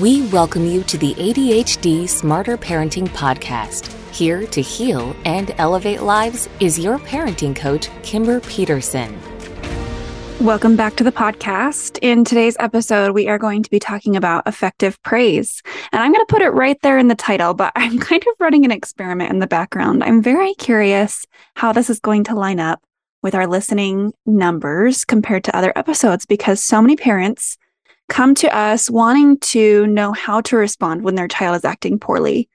We welcome you to the ADHD Smarter Parenting Podcast. Here to heal and elevate lives is your parenting coach, Kimber Petersen. Welcome back to the podcast. In today's episode, we are going to be talking about effective praise. And I'm going to put it right there in the title, but I'm kind of running an experiment in the background. I'm very curious how this is going to line up with our listening numbers compared to other episodes because so many parents come to us wanting to know how to respond when their child is acting poorly.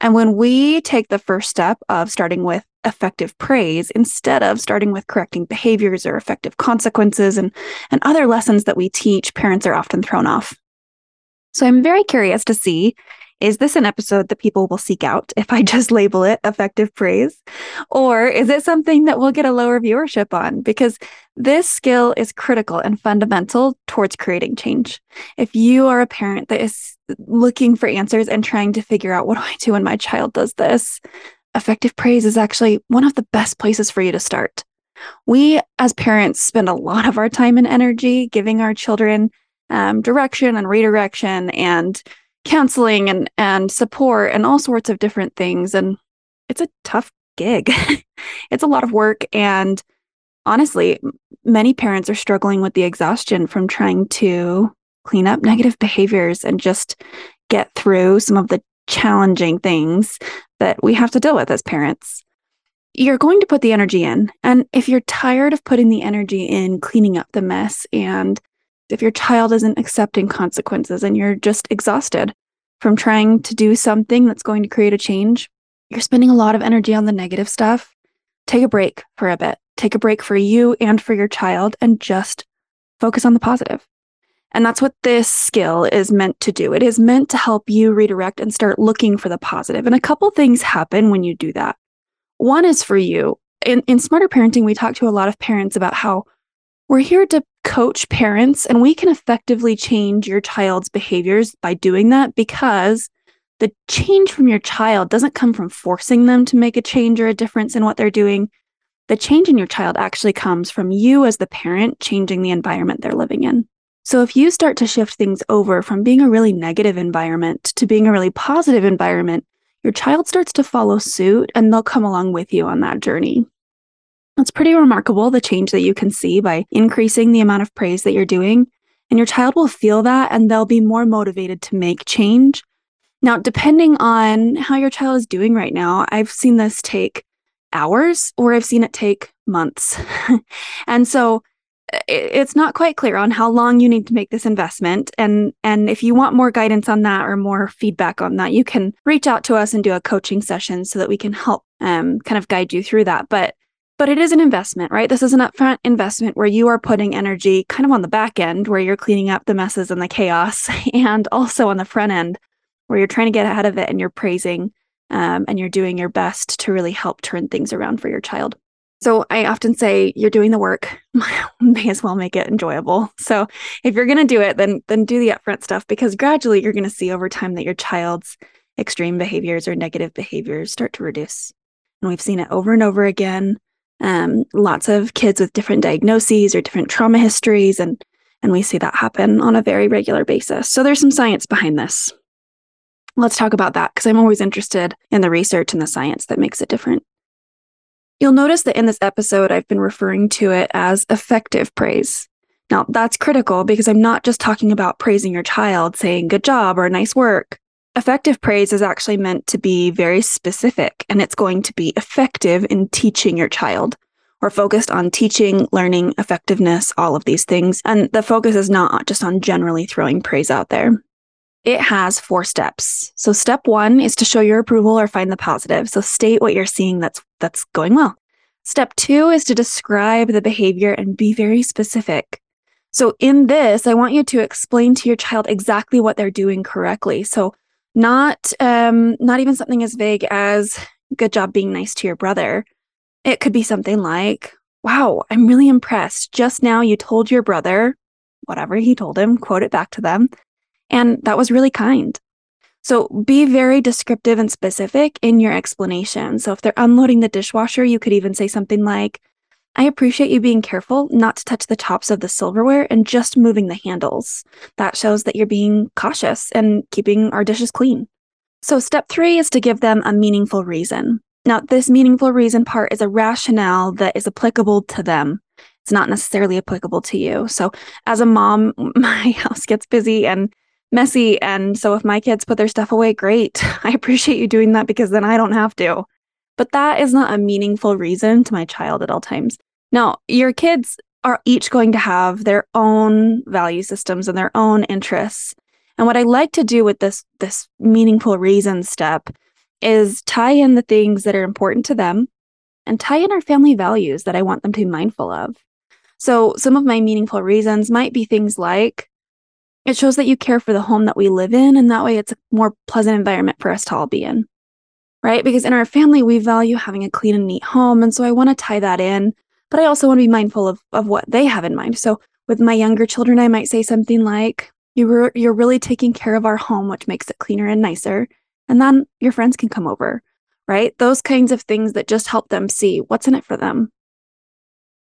And when we take the first step of starting with effective praise instead of starting with correcting behaviors or effective consequences and, and other lessons that we teach, parents are often thrown off. So I'm very curious to see is this an episode that people will seek out if I just label it effective praise? Or is it something that we'll get a lower viewership on? Because this skill is critical and fundamental towards creating change. If you are a parent that is looking for answers and trying to figure out what do I do when my child does this, effective praise is actually one of the best places for you to start. We, as parents, spend a lot of our time and energy giving our children um, direction and redirection and counseling and and support and all sorts of different things and it's a tough gig. it's a lot of work and honestly, many parents are struggling with the exhaustion from trying to clean up negative behaviors and just get through some of the challenging things that we have to deal with as parents. You're going to put the energy in. And if you're tired of putting the energy in cleaning up the mess and if your child isn't accepting consequences and you're just exhausted from trying to do something that's going to create a change, you're spending a lot of energy on the negative stuff. Take a break for a bit. Take a break for you and for your child and just focus on the positive. And that's what this skill is meant to do. It is meant to help you redirect and start looking for the positive. And a couple things happen when you do that. One is for you. In, in Smarter Parenting, we talk to a lot of parents about how we're here to coach parents, and we can effectively change your child's behaviors by doing that because the change from your child doesn't come from forcing them to make a change or a difference in what they're doing. The change in your child actually comes from you as the parent changing the environment they're living in. So if you start to shift things over from being a really negative environment to being a really positive environment, your child starts to follow suit and they'll come along with you on that journey. It's pretty remarkable the change that you can see by increasing the amount of praise that you're doing. And your child will feel that and they'll be more motivated to make change. Now, depending on how your child is doing right now, I've seen this take hours or I've seen it take months. and so it's not quite clear on how long you need to make this investment and and if you want more guidance on that or more feedback on that you can reach out to us and do a coaching session so that we can help um, kind of guide you through that but but it is an investment, right? This is an upfront investment where you are putting energy kind of on the back end where you're cleaning up the messes and the chaos, and also on the front end where you're trying to get ahead of it and you're praising um, and you're doing your best to really help turn things around for your child. So I often say you're doing the work, may as well make it enjoyable. So if you're going to do it, then then do the upfront stuff because gradually you're going to see over time that your child's extreme behaviors or negative behaviors start to reduce. And we've seen it over and over again um, lots of kids with different diagnoses or different trauma histories, and and we see that happen on a very regular basis. So there's some science behind this. Let's talk about that because I'm always interested in the research and the science that makes it different. You'll notice that in this episode, I've been referring to it as effective praise. Now, that's critical because I'm not just talking about praising your child, saying good job or nice work. Effective praise is actually meant to be very specific and it's going to be effective in teaching your child. We're focused on teaching, learning, effectiveness, all of these things. And the focus is not just on generally throwing praise out there. It has four steps. So step one is to show your approval or find the positive. So state what you're seeing that's that's going well. Step two is to describe the behavior and be very specific. So in this, I want you to explain to your child exactly what they're doing correctly. So not um not even something as vague as good job being nice to your brother. It could be something like wow i'm really impressed. Just now you told your brother whatever he told him quote it back to them and that was really kind. So be very descriptive and specific in your explanation. So if they're unloading the dishwasher you could even say something like I appreciate you being careful not to touch the tops of the silverware and just moving the handles. That shows that you're being cautious and keeping our dishes clean. So, step three is to give them a meaningful reason. Now, this meaningful reason part is a rationale that is applicable to them. It's not necessarily applicable to you. So, as a mom, my house gets busy and messy. And so, if my kids put their stuff away, great. I appreciate you doing that because then I don't have to. But that is not a meaningful reason to my child at all times. Now, your kids are each going to have their own value systems and their own interests. And what I like to do with this this meaningful reason step is tie in the things that are important to them and tie in our family values that I want them to be mindful of. So, some of my meaningful reasons might be things like it shows that you care for the home that we live in, and that way it's a more pleasant environment for us to all be in, right? Because in our family, we value having a clean and neat home. And so I want to tie that in, but I also want to be mindful of, of what they have in mind. So, with my younger children, I might say something like, you re- You're really taking care of our home, which makes it cleaner and nicer and then your friends can come over, right? Those kinds of things that just help them see what's in it for them.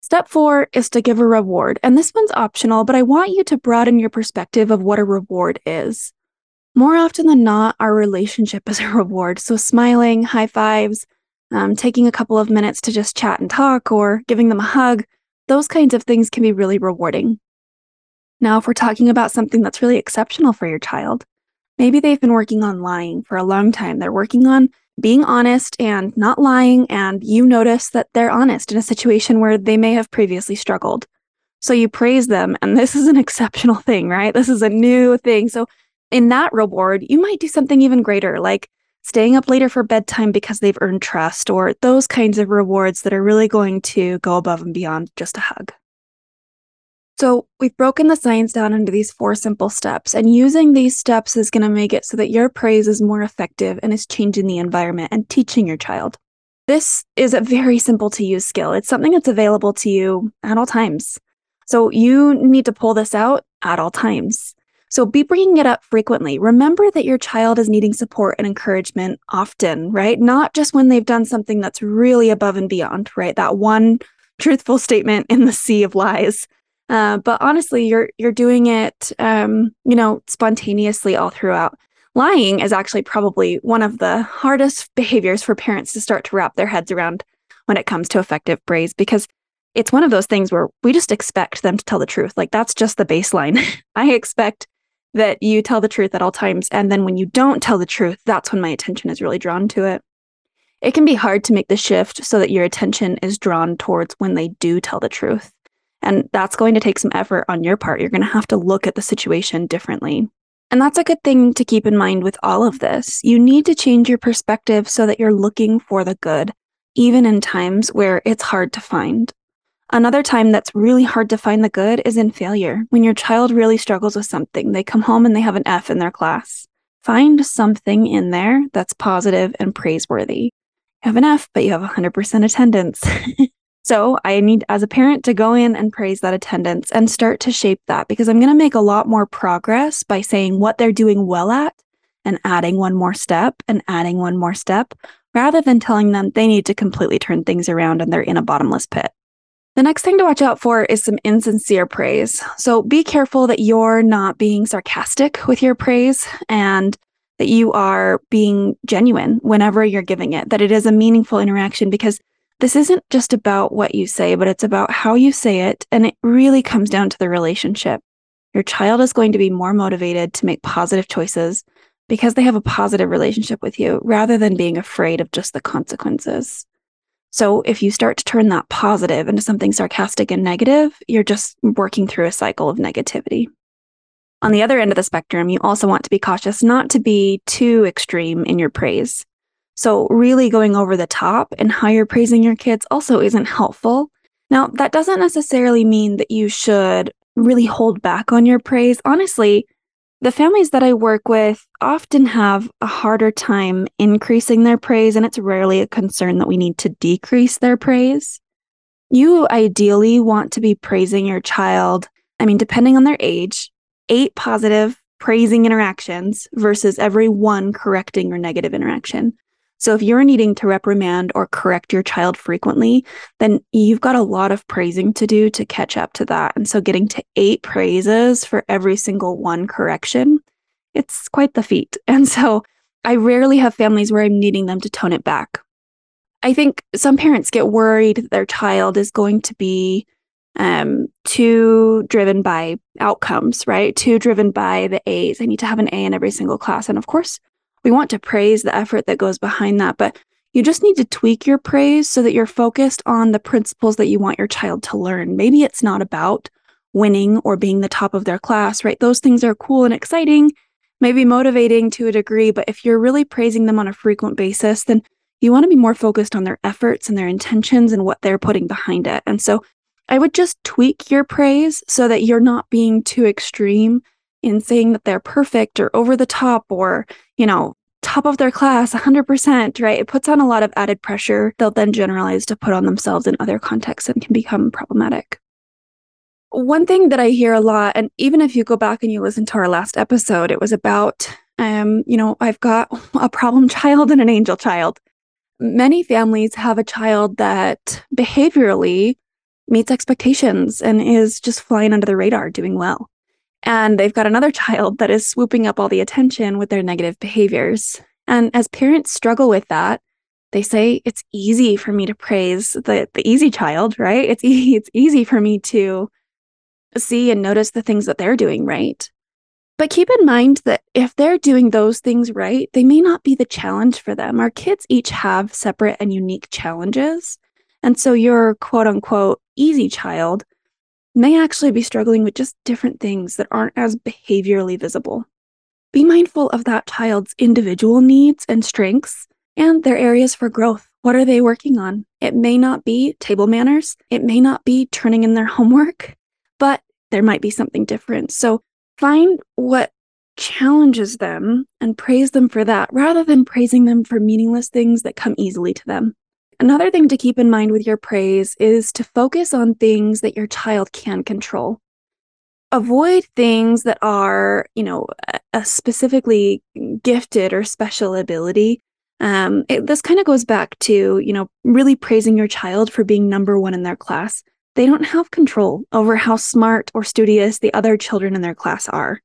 Step four is to give a reward. And this one's optional, but I want you to broaden your perspective of what a reward is. More often than not, our relationship is a reward. So, smiling, high fives, um, taking a couple of minutes to just chat and talk, or giving them a hug, those kinds of things can be really rewarding. Now, if we're talking about something that's really exceptional for your child, Maybe they've been working on lying for a long time. They're working on being honest and not lying, and you notice that they're honest in a situation where they may have previously struggled. So you praise them, and this is an exceptional thing, right? This is a new thing. So in that reward, you might do something even greater, like staying up later for bedtime because they've earned trust, or those kinds of rewards that are really going to go above and beyond just a hug. So, we've broken the science down into these four simple steps, and using these steps is going to make it so that your praise is more effective and is changing the environment and teaching your child. This is a very simple to use skill. It's something that's available to you at all times. So, you need to pull this out at all times. So, be bringing it up frequently. Remember that your child is needing support and encouragement often, right? Not just when they've done something that's really above and beyond, right? That one truthful statement in the sea of lies uh, but honestly, you're you're doing it, um, you know, spontaneously all throughout. Lying is actually probably one of the hardest behaviors for parents to start to wrap their heads around when it comes to effective praise because it's one of those things where we just expect them to tell the truth. Like that's just the baseline. I expect that you tell the truth at all times. And then when you don't tell the truth, that's when my attention is really drawn to it. It can be hard to make the shift so that your attention is drawn towards when they do tell the truth. And that's going to take some effort on your part. You're going to have to look at the situation differently. And that's a good thing to keep in mind with all of this. You need to change your perspective so that you're looking for the good, even in times where it's hard to find. Another time that's really hard to find the good is in failure. When your child really struggles with something, they come home and they have an F in their class. Find something in there that's positive and praiseworthy. You have an F, but you have 100% attendance. So I need, as a parent, to go in and praise that attendance and start to shape that because I'm going to make a lot more progress by saying what they're doing well at and adding one more step and adding one more step rather than telling them they need to completely turn things around and they're in a bottomless pit. The next thing to watch out for is some insincere praise. So be careful that you're not being sarcastic with your praise and that you are being genuine whenever you're giving it, that it is a meaningful interaction because this isn't just about what you say, but it's about how you say it. And it really comes down to the relationship. Your child is going to be more motivated to make positive choices because they have a positive relationship with you rather than being afraid of just the consequences. So if you start to turn that positive into something sarcastic and negative, you're just working through a cycle of negativity. On the other end of the spectrum, you also want to be cautious not to be too extreme in your praise. So, really going over the top and you're praising your kids also isn't helpful. Now, that doesn't necessarily mean that you should really hold back on your praise. Honestly, the families that I work with often have a harder time increasing their praise, and it's rarely a concern that we need to decrease their praise. You ideally want to be praising your child, I mean, depending on their age, eight positive praising interactions versus every one correcting or negative interaction. So if you're needing to reprimand or correct your child frequently, then you've got a lot of praising to do to catch up to that. And so getting to eight praises for every single one correction, it's quite the feat. And so I rarely have families where I'm needing them to tone it back. I think some parents get worried that their child is going to be um, too driven by outcomes, right? Too driven by the A's. I need to have an A in every single class. And of course, we want to praise the effort that goes behind that, but you just need to tweak your praise so that you're focused on the principles that you want your child to learn. Maybe it's not about winning or being the top of their class, right? Those things are cool and exciting, maybe motivating to a degree, but if you're really praising them on a frequent basis, then you want to be more focused on their efforts and their intentions and what they're putting behind it. And so I would just tweak your praise so that you're not being too extreme in saying that they're perfect or over the top or, you know, top of their class 100%, right? It puts on a lot of added pressure they'll then generalize to put on themselves in other contexts and can become problematic. One thing that I hear a lot, and even if you go back and you listen to our last episode, it was about, um, you know, I've got a problem child and an angel child. Many families have a child that behaviorally meets expectations and is just flying under the radar, doing well. And they've got another child that is swooping up all the attention with their negative behaviors. And as parents struggle with that, they say it's easy for me to praise the, the easy child, right? It's, e- it's easy for me to see and notice the things that they're doing right. But keep in mind that if they're doing those things right, they may not be the challenge for them. Our kids each have separate and unique challenges. And so your quote unquote easy child may actually be struggling with just different things that aren't as behaviorally visible. Be mindful of that child's individual needs and strengths and their areas for growth. What are they working on? It may not be table manners, it may not be turning in their homework, but there might be something different. So find what challenges them and praise them for that rather than praising them for meaningless things that come easily to them. Another thing to keep in mind with your praise is to focus on things that your child can control. Avoid things that are, you know, a specifically gifted or special ability. Um, it, this kind of goes back to, you know, really praising your child for being number one in their class. They don't have control over how smart or studious the other children in their class are.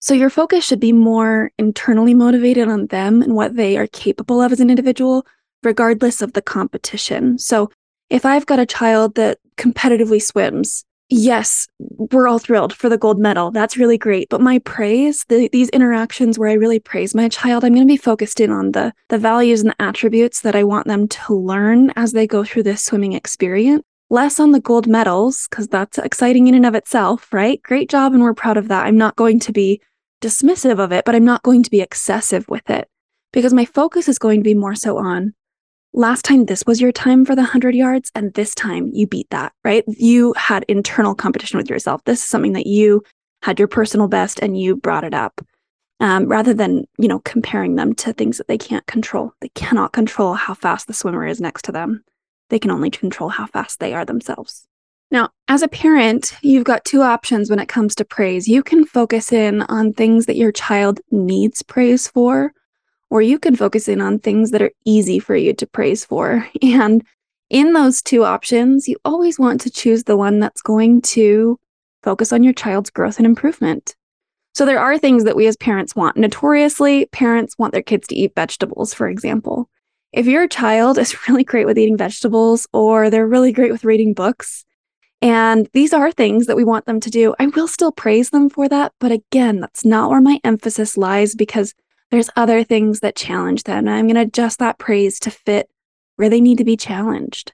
So your focus should be more internally motivated on them and what they are capable of as an individual regardless of the competition. So if I've got a child that competitively swims, yes, we're all thrilled for the gold medal. That's really great. But my praise, the, these interactions where I really praise my child, I'm going to be focused in on the, the values and the attributes that I want them to learn as they go through this swimming experience. Less on the gold medals, because that's exciting in and of itself, right? Great job, and we're proud of that. I'm not going to be dismissive of it, but I'm not going to be excessive with it because my focus is going to be more so on last time this was your time for the 100 yards and this time you beat that, right? You had internal competition with yourself. This is something that you had your personal best and you brought it up. Um, rather than you know comparing them to things that they can't control they cannot control how fast the swimmer is next to them they can only control how fast they are themselves now as a parent you've got two options when it comes to praise you can focus in on things that your child needs praise for or you can focus in on things that are easy for you to praise for. And in those two options, you always want to choose the one that's going to focus on your child's growth and improvement. So there are things that we as parents want. Notoriously, parents want their kids to eat vegetables, for example. If your child is really great with eating vegetables or they're really great with reading books, and these are things that we want them to do, I will still praise them for that. But again, that's not where my emphasis lies because there's other things that challenge them. And I'm going to adjust that praise to fit where they need to be challenged.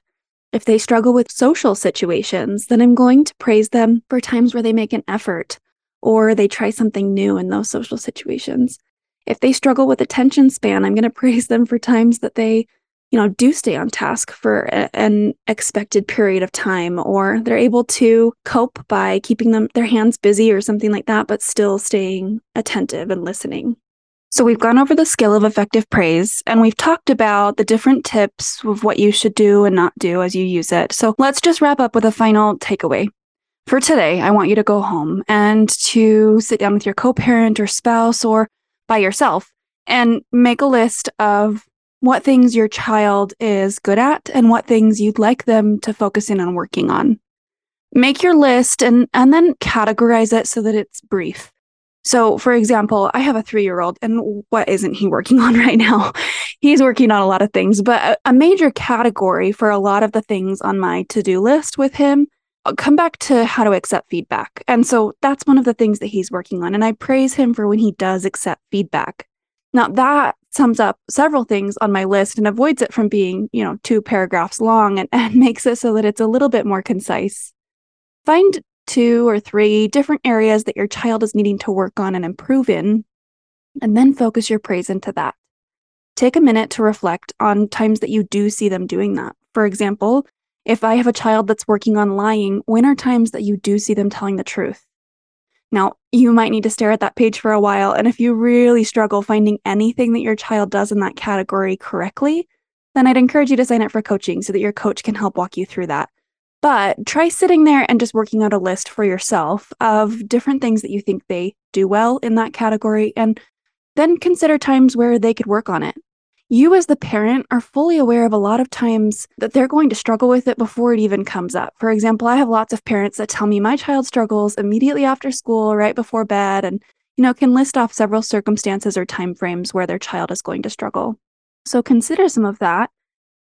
If they struggle with social situations, then I'm going to praise them for times where they make an effort or they try something new in those social situations. If they struggle with attention span, I'm going to praise them for times that they, you know, do stay on task for a, an expected period of time or they're able to cope by keeping them their hands busy or something like that but still staying attentive and listening. So, we've gone over the skill of effective praise and we've talked about the different tips of what you should do and not do as you use it. So, let's just wrap up with a final takeaway. For today, I want you to go home and to sit down with your co parent or spouse or by yourself and make a list of what things your child is good at and what things you'd like them to focus in on working on. Make your list and, and then categorize it so that it's brief. So, for example, I have a three year old, and what isn't he working on right now? He's working on a lot of things, but a, major category for a lot of the things on my to do list with him I'll come back to how to accept feedback. And so that's one of the things that he's working on. And I praise him for when he does accept feedback. Now, that sums up several things on my list and avoids it from being, you know, two paragraphs long and, and makes it so that it's a little bit more concise. Find two or three different areas that your child is needing to work on and improve in, and then focus your praise into that. Take a minute to reflect on times that you do see them doing that. For example, if I have a child that's working on lying, when are times that you do see them telling the truth? Now, you might need to stare at that page for a while, and if you really struggle finding anything that your child does in that category correctly, then I'd encourage you to sign up for coaching so that your coach can help walk you through that. But try sitting there and just working out a list for yourself of different things that you think they do well in that category, and then consider times where they could work on it. You, as the parent, are fully aware of a lot of times that they're going to struggle with it before it even comes up. For example, I have lots of parents that tell me my child struggles immediately after school, right before bed, and you know, can list off several circumstances or timeframes where their child is going to struggle. So consider some of that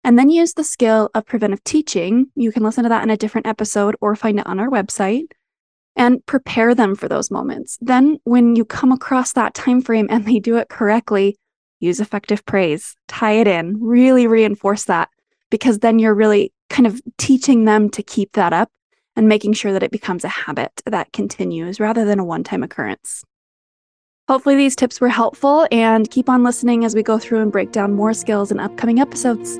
and then use the skill of preventive teaching. You can listen to that in a different episode or find it on our website and prepare them for those moments. Then when you come across that time frame and they do it correctly, use effective praise, tie it in, really reinforce that because then you're really kind of teaching them to keep that up and making sure that it becomes a habit that continues rather than a one-time occurrence. Hopefully, these tips were helpful and keep on listening as we go through and break down more skills in upcoming episodes.